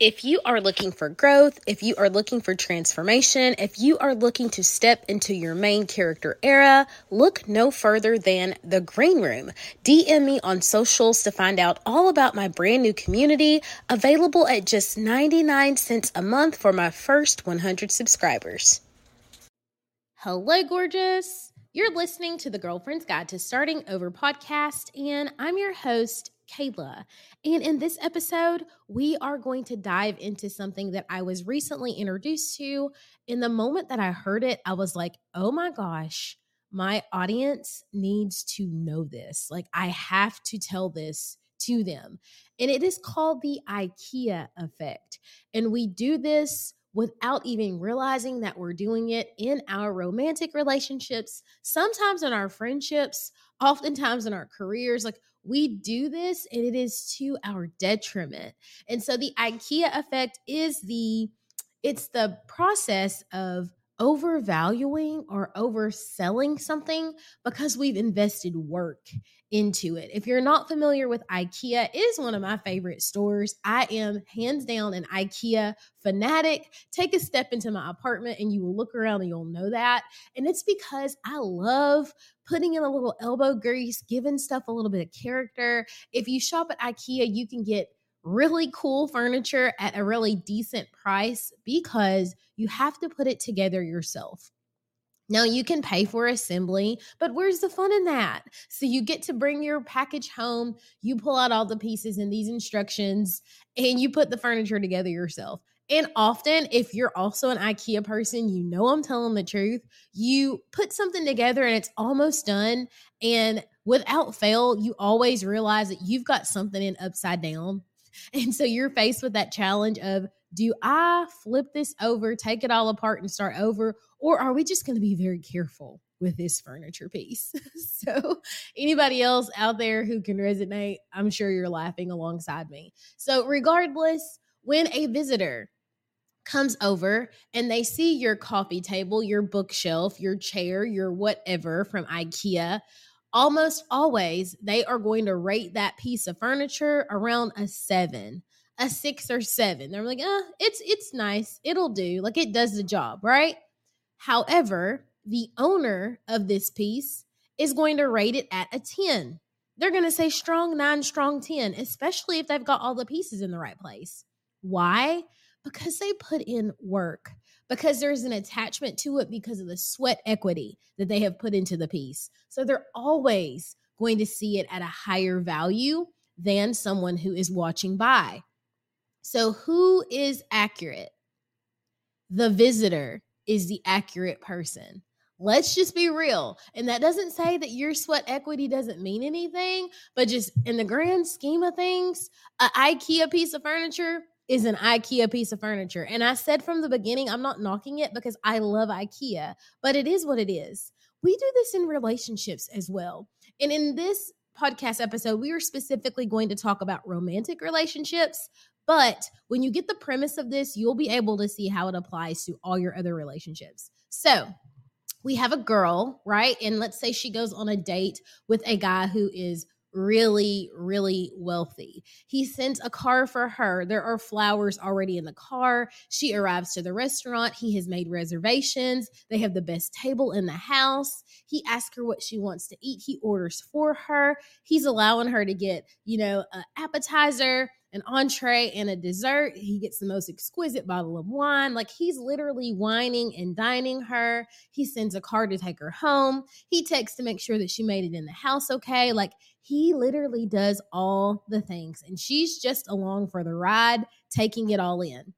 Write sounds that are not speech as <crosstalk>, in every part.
If you are looking for growth, if you are looking for transformation, if you are looking to step into your main character era, look no further than The Green Room. DM me on socials to find out all about my brand new community, available at just 99 cents a month for my first 100 subscribers. Hello, gorgeous. You're listening to the Girlfriend's Guide to Starting Over podcast, and I'm your host, Kayla. And in this episode, we are going to dive into something that I was recently introduced to. In the moment that I heard it, I was like, oh my gosh, my audience needs to know this. Like, I have to tell this to them. And it is called the IKEA effect. And we do this without even realizing that we're doing it in our romantic relationships, sometimes in our friendships, oftentimes in our careers. Like we do this and it is to our detriment. And so the IKEA effect is the it's the process of overvaluing or overselling something because we've invested work into it. If you're not familiar with IKEA, it is one of my favorite stores. I am hands down an IKEA fanatic. Take a step into my apartment and you will look around and you'll know that. And it's because I love putting in a little elbow grease, giving stuff a little bit of character. If you shop at IKEA, you can get really cool furniture at a really decent price because you have to put it together yourself. Now you can pay for assembly, but where's the fun in that? So you get to bring your package home, you pull out all the pieces in these instructions, and you put the furniture together yourself. And often, if you're also an IKEA person, you know I'm telling the truth. You put something together and it's almost done. And without fail, you always realize that you've got something in upside down <laughs> And so you're faced with that challenge of do I flip this over, take it all apart and start over? Or are we just going to be very careful with this furniture piece? <laughs> so, anybody else out there who can resonate, I'm sure you're laughing alongside me. So, regardless, when a visitor comes over and they see your coffee table, your bookshelf, your chair, your whatever from IKEA, almost always they are going to rate that piece of furniture around a seven a six or seven. They're like uh it's it's nice. It'll do. Like it does the job right? However the owner of this piece is going to rate it at a 10 they're going to say strong 9 strong 10 especially if they've got all the pieces in the right place. Why? Because they put in work because there's an attachment to it because of the sweat equity that they have put into the piece. So they're always going to see it at a higher value than someone who is watching by. So, who is accurate? The visitor is the accurate person. Let's just be real. And that doesn't say that your sweat equity doesn't mean anything, but just in the grand scheme of things, an IKEA piece of furniture is an IKEA piece of furniture. And I said from the beginning, I'm not knocking it because I love IKEA, but it is what it is. We do this in relationships as well. And in this podcast episode, we are specifically going to talk about romantic relationships. But when you get the premise of this, you'll be able to see how it applies to all your other relationships. So, we have a girl, right? And let's say she goes on a date with a guy who is really, really wealthy. He sends a car for her. There are flowers already in the car. She arrives to the restaurant. He has made reservations. They have the best table in the house. He asks her what she wants to eat. He orders for her. He's allowing her to get, you know, an appetizer an entree and a dessert. He gets the most exquisite bottle of wine. Like he's literally wining and dining her. He sends a car to take her home. He texts to make sure that she made it in the house okay. Like he literally does all the things. And she's just along for the ride, taking it all in.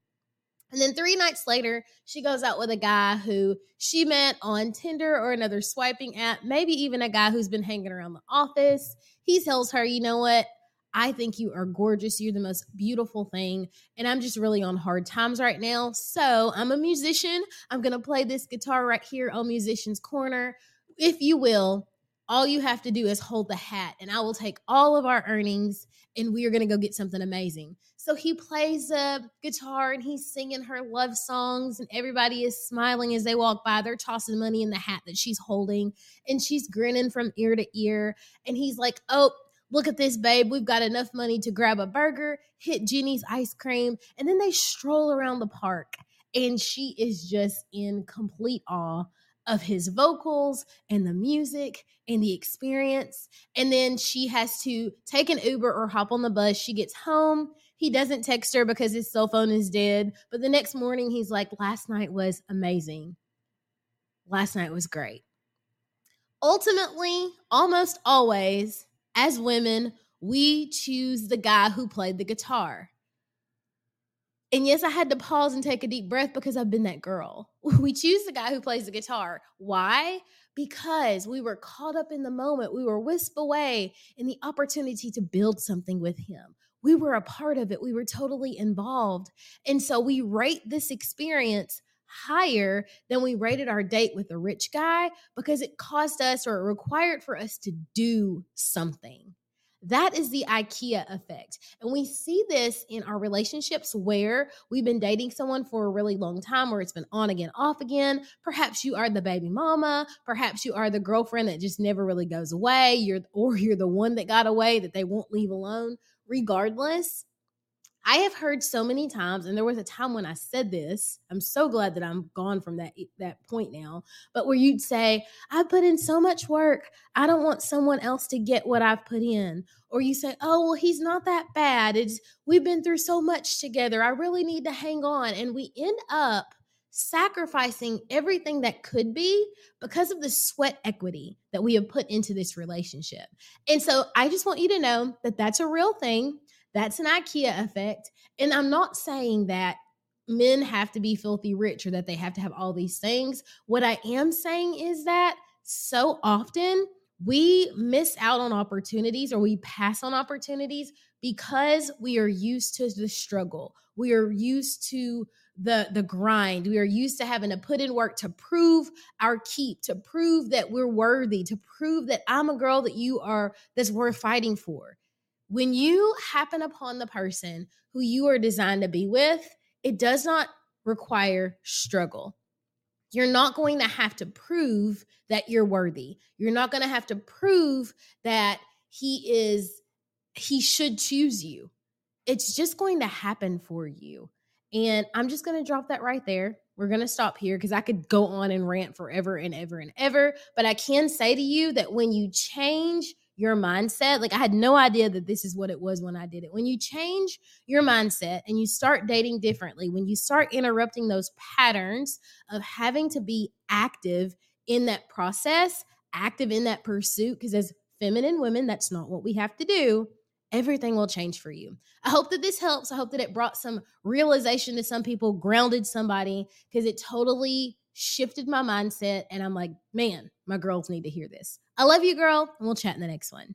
And then three nights later, she goes out with a guy who she met on Tinder or another swiping app, maybe even a guy who's been hanging around the office. He tells her, you know what? I think you are gorgeous. You're the most beautiful thing. And I'm just really on hard times right now. So I'm a musician. I'm going to play this guitar right here on Musician's Corner. If you will, all you have to do is hold the hat, and I will take all of our earnings and we are going to go get something amazing. So he plays a guitar and he's singing her love songs, and everybody is smiling as they walk by. They're tossing money in the hat that she's holding, and she's grinning from ear to ear. And he's like, Oh, look at this, babe. We've got enough money to grab a burger, hit Jenny's ice cream, and then they stroll around the park. And she is just in complete awe of his vocals and the music and the experience. And then she has to take an Uber or hop on the bus. She gets home. He doesn't text her because his cell phone is dead. But the next morning, he's like, Last night was amazing. Last night was great. Ultimately, almost always, as women, we choose the guy who played the guitar. And yes, I had to pause and take a deep breath because I've been that girl. <laughs> We choose the guy who plays the guitar. Why? Because we were caught up in the moment. We were whisked away in the opportunity to build something with him. We were a part of it. We were totally involved. And so we rate this experience higher than we rated our date with a rich guy because it caused us or it required for us to do something. That is the IKEA effect. And we see this in our relationships where we've been dating someone for a really long time, where it's been on again, off again. Perhaps you are the baby mama. Perhaps you are the girlfriend that just never really goes away. You're, or you're the one that got away that they won't leave alone. Regardless, I have heard so many times, and there was a time when I said this. I'm so glad that I'm gone from that that point now. But where you'd say, "I put in so much work. I don't want someone else to get what I've put in." Or you say, "Oh, well, he's not that bad. It's we've been through so much together. I really need to hang on." And we end up sacrificing everything that could be because of the sweat equity that we have put into this relationship. And so I just want you to know that that's a real thing. That's an IKEA effect. And I'm not saying that men have to be filthy rich or that they have to have all these things. What I am saying is that so often we miss out on opportunities or we pass on opportunities because we are used to the struggle. We are used to the the grind. We are used to having to put in work to prove our keep, to prove that we're worthy, to prove that I'm a girl that you are that's worth fighting for. When you happen upon the person who you are designed to be with, it does not require struggle. You're not going to have to prove that you're worthy. You're not going to have to prove that he is he should choose you. It's just going to happen for you. And I'm just going to drop that right there. We're going to stop here because I could go on and rant forever and ever and ever. But I can say to you that when you change your mindset. Like I had no idea that this is what it was when I did it. When you change your mindset and you start dating differently, when you start interrupting those patterns of having to be active in that process, active in that pursuit, because as feminine women, that's not what we have to do. Everything will change for you. I hope that this helps. I hope that it brought some realization to some people, grounded somebody, because it totally shifted my mindset. And I'm like, man, my girls need to hear this. I love you, girl, and we'll chat in the next one.